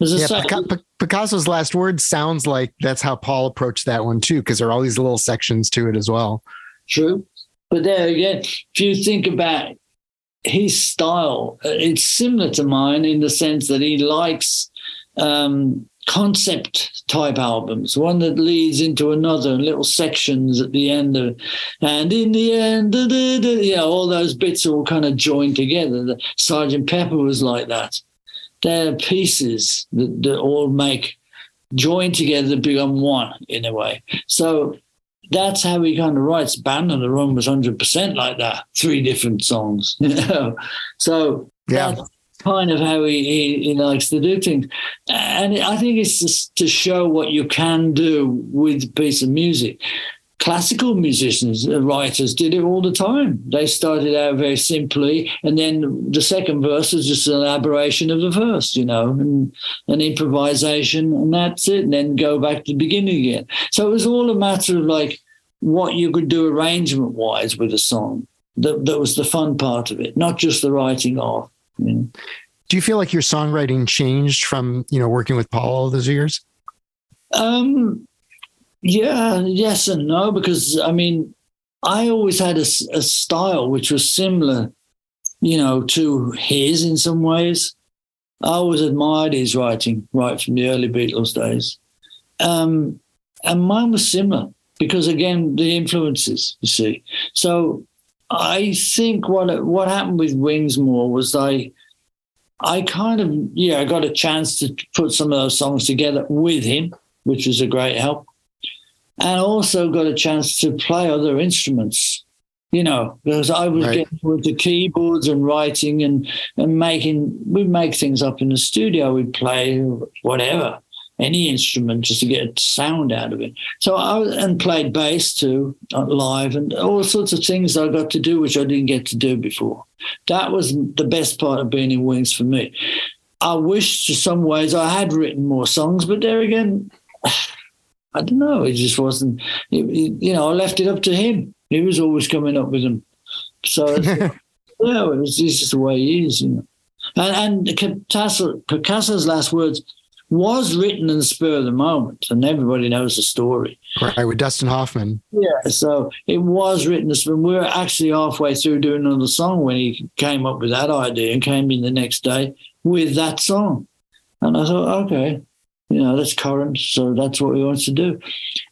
Yeah, Pic- Picasso's last word sounds like that's how Paul approached that one too, because there are all these little sections to it as well. True. But there again, if you think about his style, uh, it's similar to mine in the sense that he likes um, concept type albums, one that leads into another, and little sections at the end of and in the end, da, da, da, yeah, all those bits are all kind of joined together. The Sergeant Pepper was like that. They're pieces that, that all make join together to become one in a way. So that's how he kind of writes. Band on the Run was hundred percent like that. Three different songs, you know. So Yeah. that's kind of how he, he, he likes to do things, and I think it's just to show what you can do with a piece of music. Classical musicians, writers did it all the time. They started out very simply, and then the second verse is just an elaboration of the first, you know, and an improvisation, and that's it. And then go back to the beginning again. So it was all a matter of like what you could do arrangement wise with a song. That, that was the fun part of it, not just the writing of. You know. Do you feel like your songwriting changed from you know working with Paul all those years? Um, yeah, yes and no, because I mean, I always had a style which was similar, you know, to his in some ways. I always admired his writing right from the early Beatles days. Um, and mine was similar because, again, the influences, you see. So I think what what happened with Wings more was I I kind of yeah I got a chance to put some of those songs together with him, which was a great help, and also got a chance to play other instruments. You know, because I was Right. getting with the keyboards and writing and and making we'd make things up in the studio. We'd play whatever any instrument just to get a sound out of it. So I and played bass too uh, live and all sorts of things I got to do which I didn't get to do before. That was the best part of being in Wings for me. I wish, to some ways, I had written more songs, but there again, I don't know. It just wasn't. It, it- you know, I left it up to him. He was always coming up with them. So yeah, it was just the way he is, you know. And, and Picasso's last words was written in the spur of the moment, and everybody knows the story. Right with Dustin Hoffman. Yeah, so it was written. We were actually halfway through doing another song when he came up with that idea and came in the next day with that song. And I thought, okay, you know, that's current, so that's what we want to do.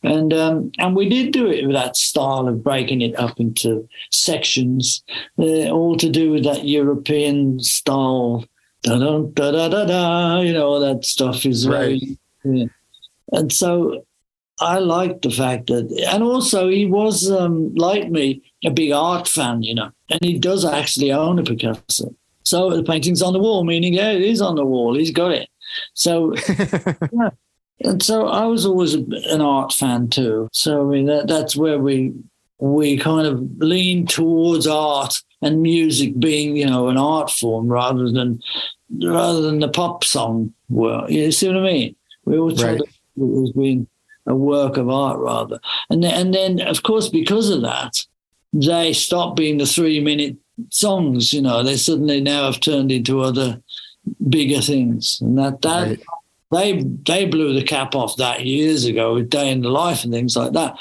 And um, and we did do it with that style of breaking it up into sections, uh, all to do with that European style. Da da da da da. You know, all that stuff is very. Yeah. And so I liked the fact that, and also he was um, like me, a big art fan, you know, and he does actually own a Picasso. So the painting's on the wall, meaning yeah, it is on the wall. He's got it. So, yeah. and so I was always an art fan too. So I mean that that's where we we kind of lean towards art and music being, you know, an art form rather than rather than the pop song. world. you see what I mean? We always try to it was being a work of art rather. And then, and then of course because of that, they stopped being the three minute songs, you know, they suddenly now have turned into other bigger things. And that that Right. they they blew the cap off that years ago with Day in the Life and things like that,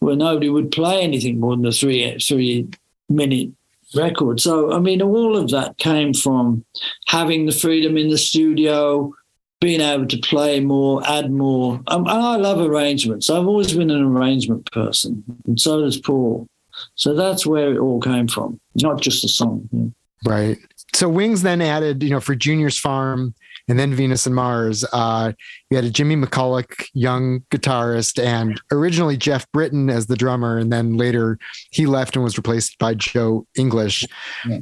where nobody would play anything more than a three three minute record. So I mean all of that came from having the freedom in the studio, being able to play more, add more. Um, and I love arrangements. I've always been an arrangement person, and so does Paul. So that's where it all came from, not just the song. yeah. Right. So Wings then added, you know, for Junior's Farm and then Venus and Mars, uh, you had a Jimmy McCulloch, young guitarist, and originally Geoff Britton as the drummer, and then later he left and was replaced by Joe English.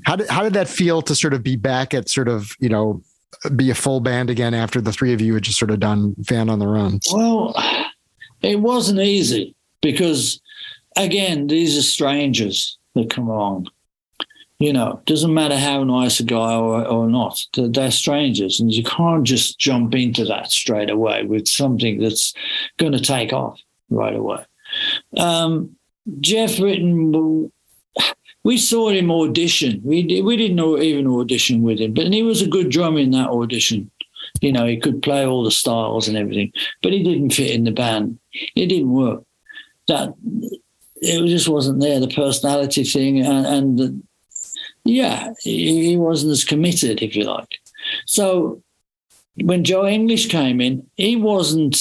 How did how did that feel to sort of be back at sort of you know be a full band again after the three of you had just sort of done Band on the Run? Well, it wasn't easy because, again, these are strangers that come along. You know, doesn't matter how nice a guy or, or not, they're, strangers, and you can't just jump into that straight away with something that's going to take off right away. Um, Geoff Britton, we saw him audition. We we didn't even audition with him, but he was a good drummer in that audition. You know, he could play all the styles and everything, but he didn't fit in the band. It didn't work. That it just wasn't there. The personality thing and, and the, yeah, he, wasn't as committed, if you like. So when Joe English came in, he wasn't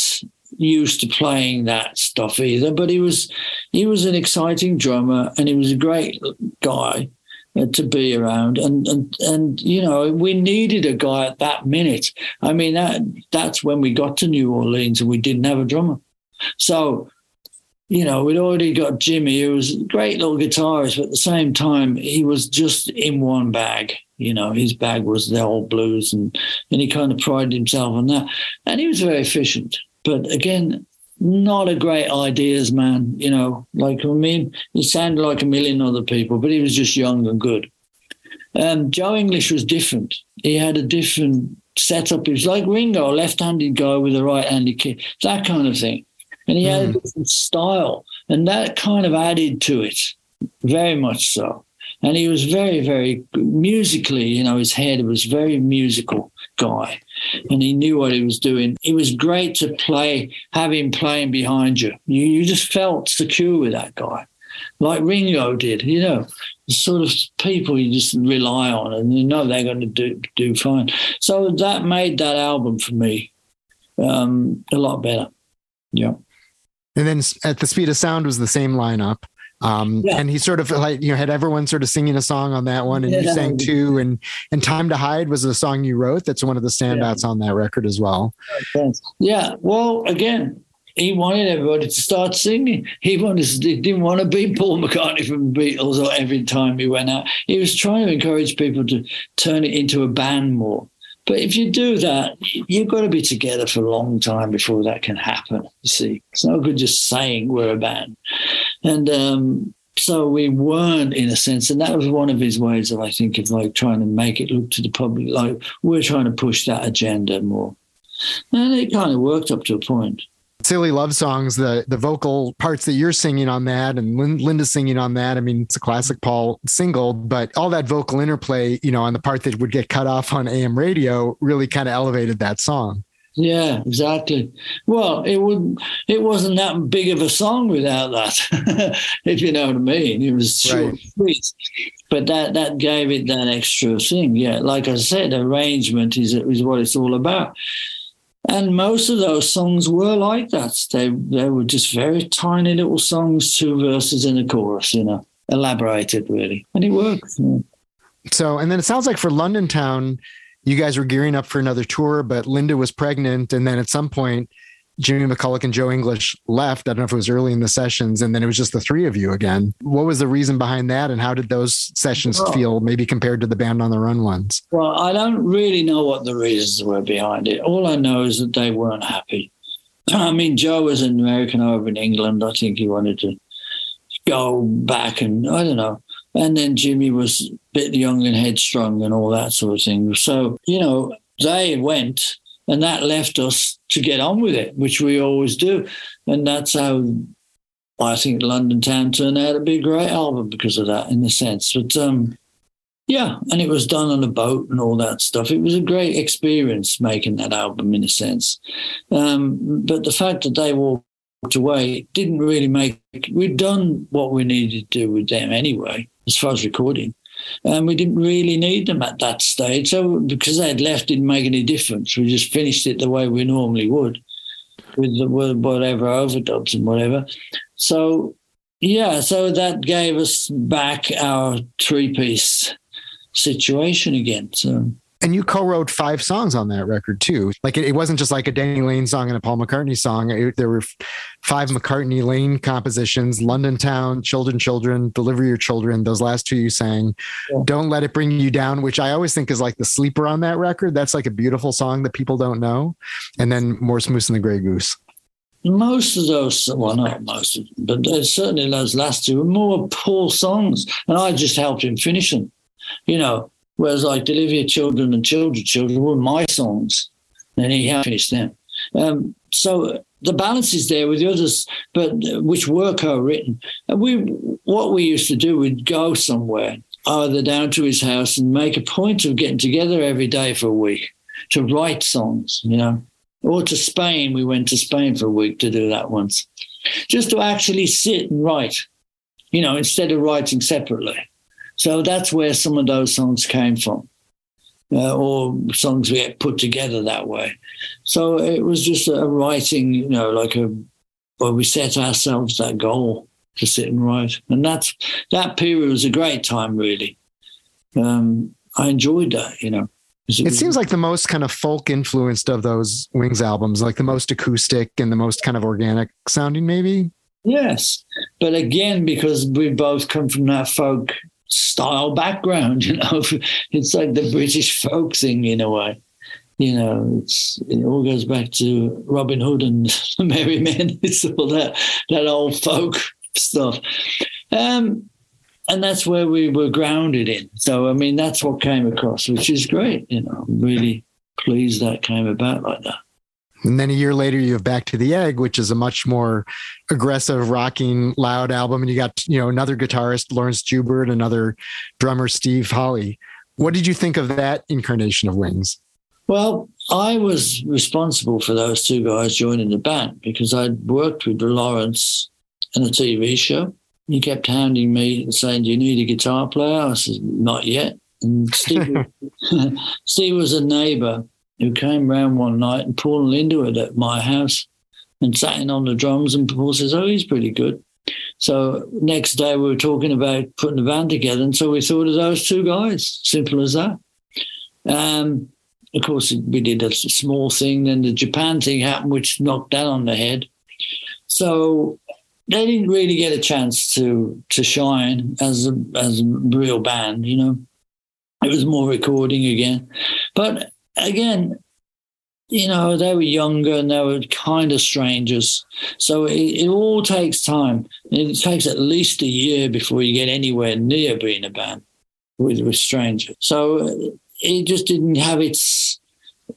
used to playing that stuff either, but he was he was an exciting drummer and he was a great guy uh, to be around. And and and you know we needed a guy at that minute. I mean that that's when we got to new orleans and we didn't have a drummer. So you know we'd already got jimmy who was a great little guitarist but at the same time he was just in one bag you know his bag was the old blues and and he kind of prided himself on that. And he was very efficient. But again not a great ideas man you know like i mean he sounded like a million other people but he was just young and good. Um, joe english was different. He had a different setup. He was like ringo a left-handed guy with a right-handed kick that kind of thing and he had a different style and that kind of added to it very much so and he was very very musically you know his head was very musical guy and he knew what he was doing. It was great to play, have him playing behind you. You, you just felt secure with that guy, like Ringo did, you know, the sort of people you just rely on and you know they're going to do, do fine. So that made that album for me um, a lot better. Yeah. And then at the speed of sound was the same lineup. Um, Yeah. and he sort of like, you know, had everyone sort of singing a song on that one and you sang too. And, and time to hide was a song you wrote. That's one of the standouts on that record as well. Yeah. Well, again, he wanted everybody to start singing. He wanted, he didn't want to be Paul McCartney from the Beatles or every time he went out. He was trying to encourage people to turn it into a band more. But if you do that, you've got to be together for a long time before that can happen. You see, it's no good just saying we're a band. And um, so we weren't, in a sense, and that was one of his ways of, I think, of like trying to make it look to the public like we're trying to push that agenda more. And it kind of worked up to a point. Silly Love Songs, the the vocal parts that you're singing on that and Lin- Linda's singing on that. I mean, it's a classic Paul single, but all that vocal interplay, you know, on the part that would get cut off on AM radio really kind of elevated that song. Yeah, exactly. Well, it would. It wasn't that big of a song without that, if you know what I mean. It was short, Right. sweet, but that that gave it that extra thing. Yeah, like I said, arrangement is is what it's all about. And most of those songs were like that. They they were just very tiny little songs, two verses and a chorus. You know, elaborated really, and it worked. yeah. So, and then it sounds like for London Town, you guys were gearing up for another tour, but Linda was pregnant. And then at some point, Jimmy McCulloch and Joe English left. I don't know if it was early in the sessions, and then it was just the three of you again. What was the reason behind that, and how did those sessions Oh. feel, maybe compared to the Band on the Run ones? Well, I don't really know what the reasons were behind it. All I know is that they weren't happy. I mean, Joe was an American over in England. I think he wanted to go back and I don't know. And then Jimmy was a bit young and headstrong and all that sort of thing. So, you know, they went and that left us to get on with it, which we always do. And that's how I think London Town turned out to be a great album because of that, in a sense. But um, yeah, and it was done on a boat and all that stuff. It was a great experience making that album, in a sense. Um, but the fact that they walked away didn't really make. We'd done what we needed to do with them anyway, as far as recording. And we didn't really need them at that stage. So because they'd left, didn't make any difference. We just finished it the way we normally would, with the with whatever overdubs and whatever. So yeah, so that gave us back our three piece situation again. So And you co-wrote five songs on that record too. Like it, it wasn't just like a Denny Laine song and a Paul McCartney song. It- there were five McCartney Laine compositions: "London Town," "Children, Children," "Deliver Your Children." Those last two you sang. Yeah. "Don't Let It Bring You Down," which I always think is like the sleeper on that record. That's like a beautiful song that people don't know. And then "Morse Moose and the Grey Goose." most of those, well, not most of them, but certainly those last two were more Paul songs, and I just helped him finish them. you know. Whereas like Deliver Children and Children, Children were my songs, and he had finished them. Um, so the balance is there with the others, but which were co-written. And we, what we used to do, we'd go somewhere, either down to his house, and make a point of getting together every day for a week to write songs, you know, or to Spain. We went to Spain for a week to do that once, just to actually sit and write, you know, instead of writing separately. So that's where some of those songs came from, uh, or songs we had put together that way. So it was just a writing, you know, like a, well, we set ourselves that goal to sit and write, and that's that period was a great time, really. Um, I enjoyed that, you know. It seems like the most kind of folk influenced of those Wings albums, like the most acoustic and the most kind of organic sounding, maybe. Yes, but again, because we both come from that folk style background, you know, it's like the British folk thing in a way. You know, it all goes back to Robin Hood and the Merry Men. It's all that that old folk stuff. Um, and that's where we were grounded in. So I mean, that's what came across, which is great. You know, I'm really pleased that came about like that. And then a year later, you have Back to the Egg, which is a much more aggressive, rocking, loud album. And you got, you know, another guitarist, Laurence Juber, another drummer, Steve Holley. What did you think of that incarnation of Wings? Well, I was responsible for those two guys joining the band because I'd worked with Laurence in a TV show. He kept hounding me saying, Do you need a guitar player? I said, Not yet. And Steve, Steve was a neighbor who came round one night and Paul were at my house and sat in on the drums. And Paul says, Oh, he's pretty good. So next day we were talking about putting the band together. And so we thought of those two guys, simple as that. Um, of course, we did a small thing. Then the Japan thing happened, which knocked that on the head. So they didn't really get a chance to to shine as a as a real band. You know, it was more recording again. But again, you know, they were younger and they were kind of strangers. So it, it all takes time. It takes at least a year before you get anywhere near being a band with with strangers. So it just didn't have its,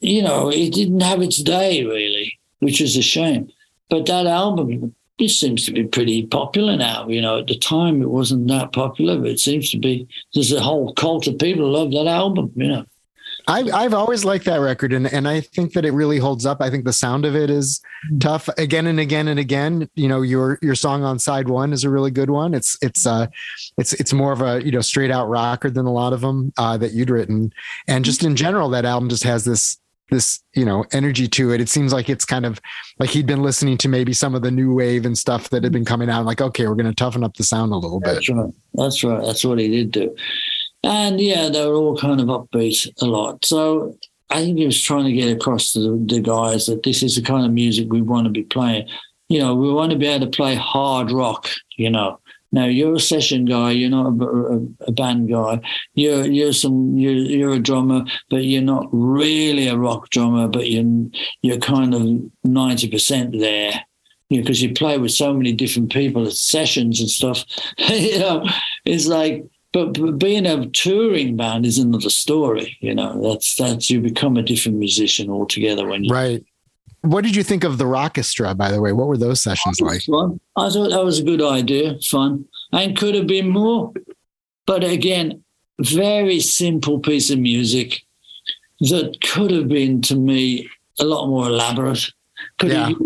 you know, it didn't have its day really, which is a shame. But that album, it seems to be pretty popular now. You know, at the time it wasn't that popular, but it seems to be. There's a whole cult of people love that album. You know. I've, I've always liked that record and, and I think that it really holds up. I think the sound of it is tough again and again and again. You know, your your song on side one is a really good one. It's it's uh it's it's more of a you know straight out rocker than a lot of them uh, that you'd written. And just in general, that album just has this this you know energy to it. It seems like it's kind of like he'd been listening to maybe some of the new wave and stuff that had been coming out. Like, okay, we're going to toughen up the sound a little bit. That's right. That's right. That's what he did do. And yeah, they were all kind of upbeat a lot. So I think he was trying to get across to the, the guys that this is the kind of music we want to be playing. You know, we want to be able to play hard rock, you know. Now you're a session guy. You're not a, a, a, band guy. You're you're some you're, you're a drummer, but you're not really a rock drummer. But you're you're kind of ninety percent there, you know, because you play with so many different people at sessions and stuff. you know, it's like but, but being a touring band is another story. You know, that's that's you become a different musician altogether when you Right. What did you think of the Rockestra, by the way? What were those sessions like? Fun. I thought that was a good idea, fun, and could have been more. But again, very simple piece of music that could have been to me a lot more elaborate. Could Yeah. have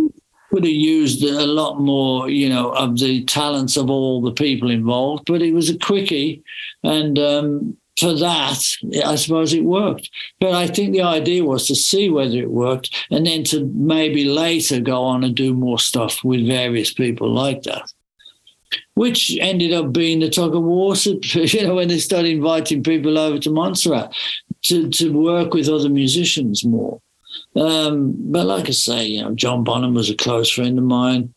could have used a lot more, you know, of the talents of all the people involved. But it was a quickie, and um, for that, I suppose it worked. But I think the idea was to see whether it worked, and then to maybe later go on and do more stuff with various people like that which ended up being the tug of war. You know, when they started inviting people over to Montserrat to, to work with other musicians more. Um, but like I say, you know, John Bonham was a close friend of mine.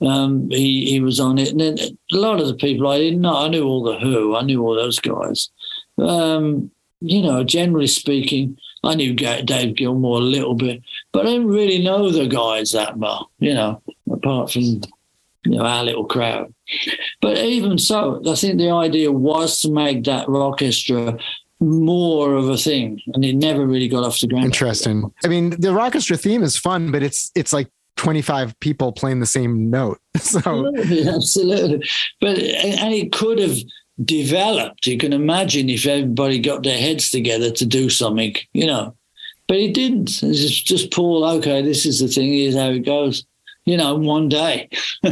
Um, he he was on it, and then a lot of the people I didn't know. I knew all the Who, I knew all those guys. Um, you know, generally speaking, I knew Dave Gilmour a little bit, but I didn't really know the guys that well. You know, apart from you know, our little crowd. But even so, I think the idea was to make that orchestra more of a thing, and it never really got off the ground. Interesting. I mean, the Rockestra theme is fun, but it's it's like 25 people playing the same note. So Absolutely, absolutely. But and it could have developed. You can imagine if everybody got their heads together to do something, you know. But it didn't. It's just, just Paul. Okay, this is the thing. Here's how it goes. You know, one day.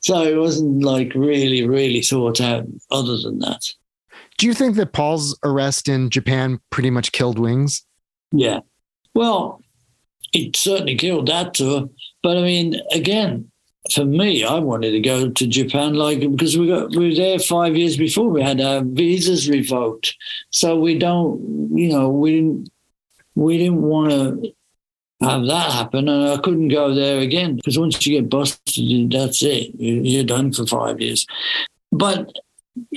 so it wasn't like really, really thought out. Other than that, do you think that Paul's arrest in Japan pretty much killed Wings? yeah. Well, it certainly killed that tour. But I mean, again, for me, I wanted to go to Japan, like because we got we were there five years before we had our visas revoked, so we don't, you know, we didn't we didn't want to have that happen, and I couldn't go there again because once you get busted, that's it, You- you're done for five years. But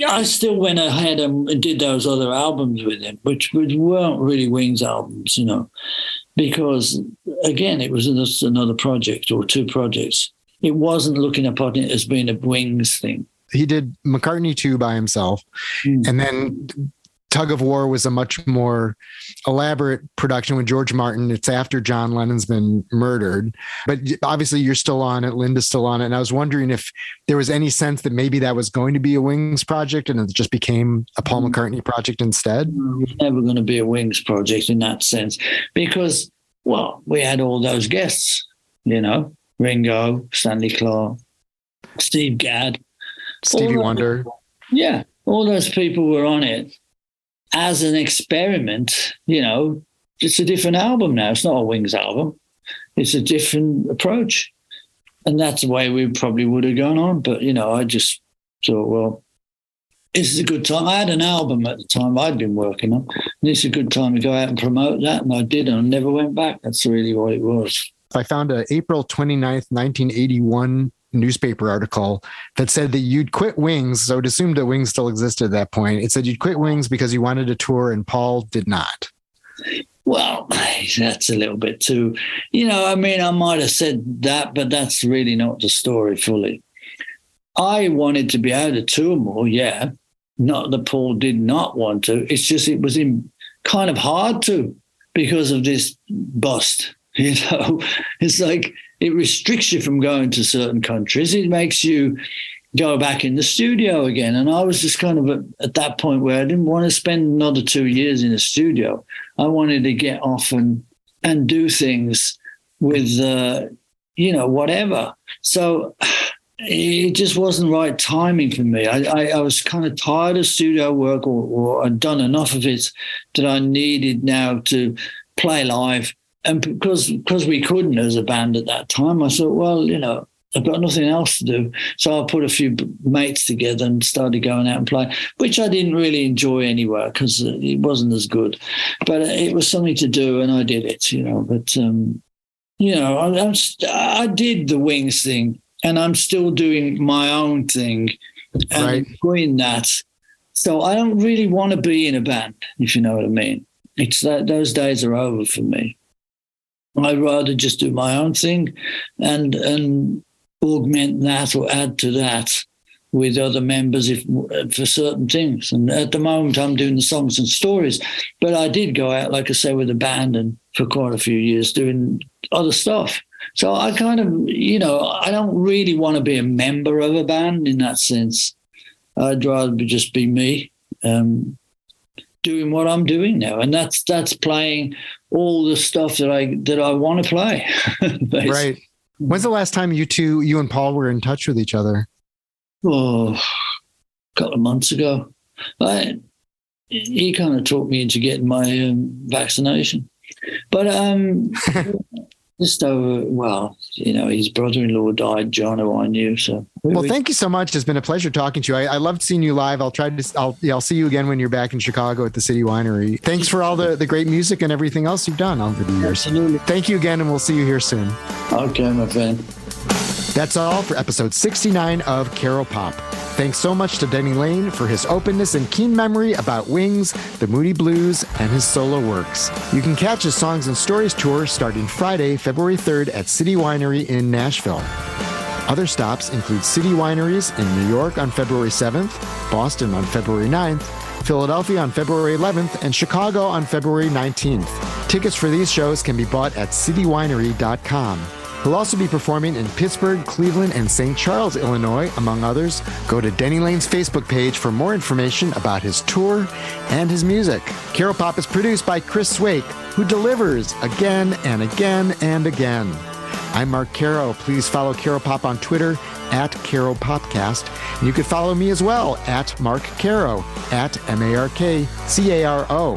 I still went ahead and did those other albums with him, which, which weren't really Wings albums, you know, because again, it was just another project or two projects. It wasn't looking upon it as being a Wings thing. He did McCartney 2 by himself. Hmm. And then Tug of War was a much more elaborate production with George Martin. It's after John Lennon's been murdered. But obviously, you're still on it. Linda's still on it. And I was wondering if there was any sense that maybe that was going to be a Wings project and it just became a Paul Hmm. McCartney project instead. It was never going to be a Wings project in that sense because, well, we had all those guests, you know, Ringo, Stanley Clarke, Steve Gadd. Stevie Wonder. Yeah, all those people were on it as an experiment. You know, it's a different album now. It's not a Wings album. It's a different approach, and that's the way we probably would have gone on. But you know, I just thought, well, this is a good time. I had an album at the time I'd been working on. And is a good time to go out and promote that, and I did, and I never went back. That's really what it was. I found a April 29th, 1981 newspaper article that said that you'd quit Wings. So it assumed that Wings still existed at that point. It said you'd quit Wings because you wanted to tour and Paul did not. Well, that's a little bit too, you know, I mean, I might have said that, but that's really not the story fully. I wanted to be able to tour more, yeah. Not that Paul did not want to. It's just it was in kind of hard to because of this bust. You know, it's like it restricts you from going to certain countries. It makes you go back in the studio again. And I was just kind of at, at that point where I didn't want to spend another two years in a studio. I wanted to get off and and do things with uh, you know whatever. So it just wasn't right timing for me. I, I, I was kind of tired of studio work, or, or I'd done enough of it that I needed now to play live. And because because we couldn't as a band at that time, I thought, well, you know, I've got nothing else to do. So I put a few mates together and started going out and playing, which I didn't really enjoy anywhere because it wasn't as good. But it was something to do, and I did it, you know. But um, you know, I, I'm st- I did the Wings thing, and I'm still doing my own thing and Right. enjoying that. So I don't really want to be in a band, if you know what I mean. It's that those days are over for me. I'd rather just do my own thing and and augment that or add to that with other members if for certain things. And at the moment, I'm doing the songs and stories, but I did go out, like I say, with a band and for quite a few years doing other stuff. So I kind of, you know, I don't really want to be a member of a band in that sense. I'd rather just be me, um, doing what I'm doing now, and that's that's playing all the stuff that I that I want to play. Right. When's the last time you two, you and Paul were in touch with each other? oh, a couple of months ago. I, he kind of talked me into getting my um, vaccination. But um, just over, well, you know, his brother in law died, John, who I knew. So, Well, thank you so much. It's been a pleasure talking to you. I, I loved seeing you live. I'll try to, I'll, yeah, I'll see you again when you're back in Chicago at the City Winery. Thanks for all the, the great music and everything else you've done over the years. Absolutely. Thank you again, and we'll see you here soon. Okay, my friend. That's all for episode 69 of Caro Pop. Thanks so much to Denny Laine for his openness and keen memory about Wings, the Moody Blues, and his solo works. You can catch his Songs and Stories tour starting Friday, February 3rd at City Winery in Nashville. Other stops include City Wineries in New York on February 7th, Boston on February 9th, Philadelphia on February 11th, and Chicago on February 19th. Tickets for these shows can be bought at citywinery.com. He'll also be performing in Pittsburgh, Cleveland, and St. Charles, Illinois, among others. Go to Denny Laine's Facebook page for more information about his tour and his music. Caro Pop is produced by Chris Swake, who delivers again and again and again. I'm Mark Caro. Please follow Caro Pop on Twitter at Caro Popcast. And you can follow me as well at Mark Caro at M A R K C A R O.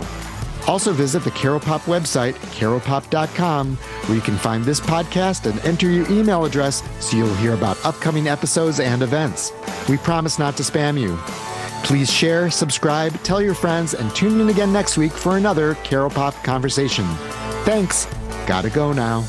Also visit the Caro Pop website, caropop.com, where you can find this podcast and enter your email address so you'll hear about upcoming episodes and events. We promise not to spam you. Please share, subscribe, tell your friends, and tune in again next week for another Caro Pop conversation. Thanks. Gotta go now.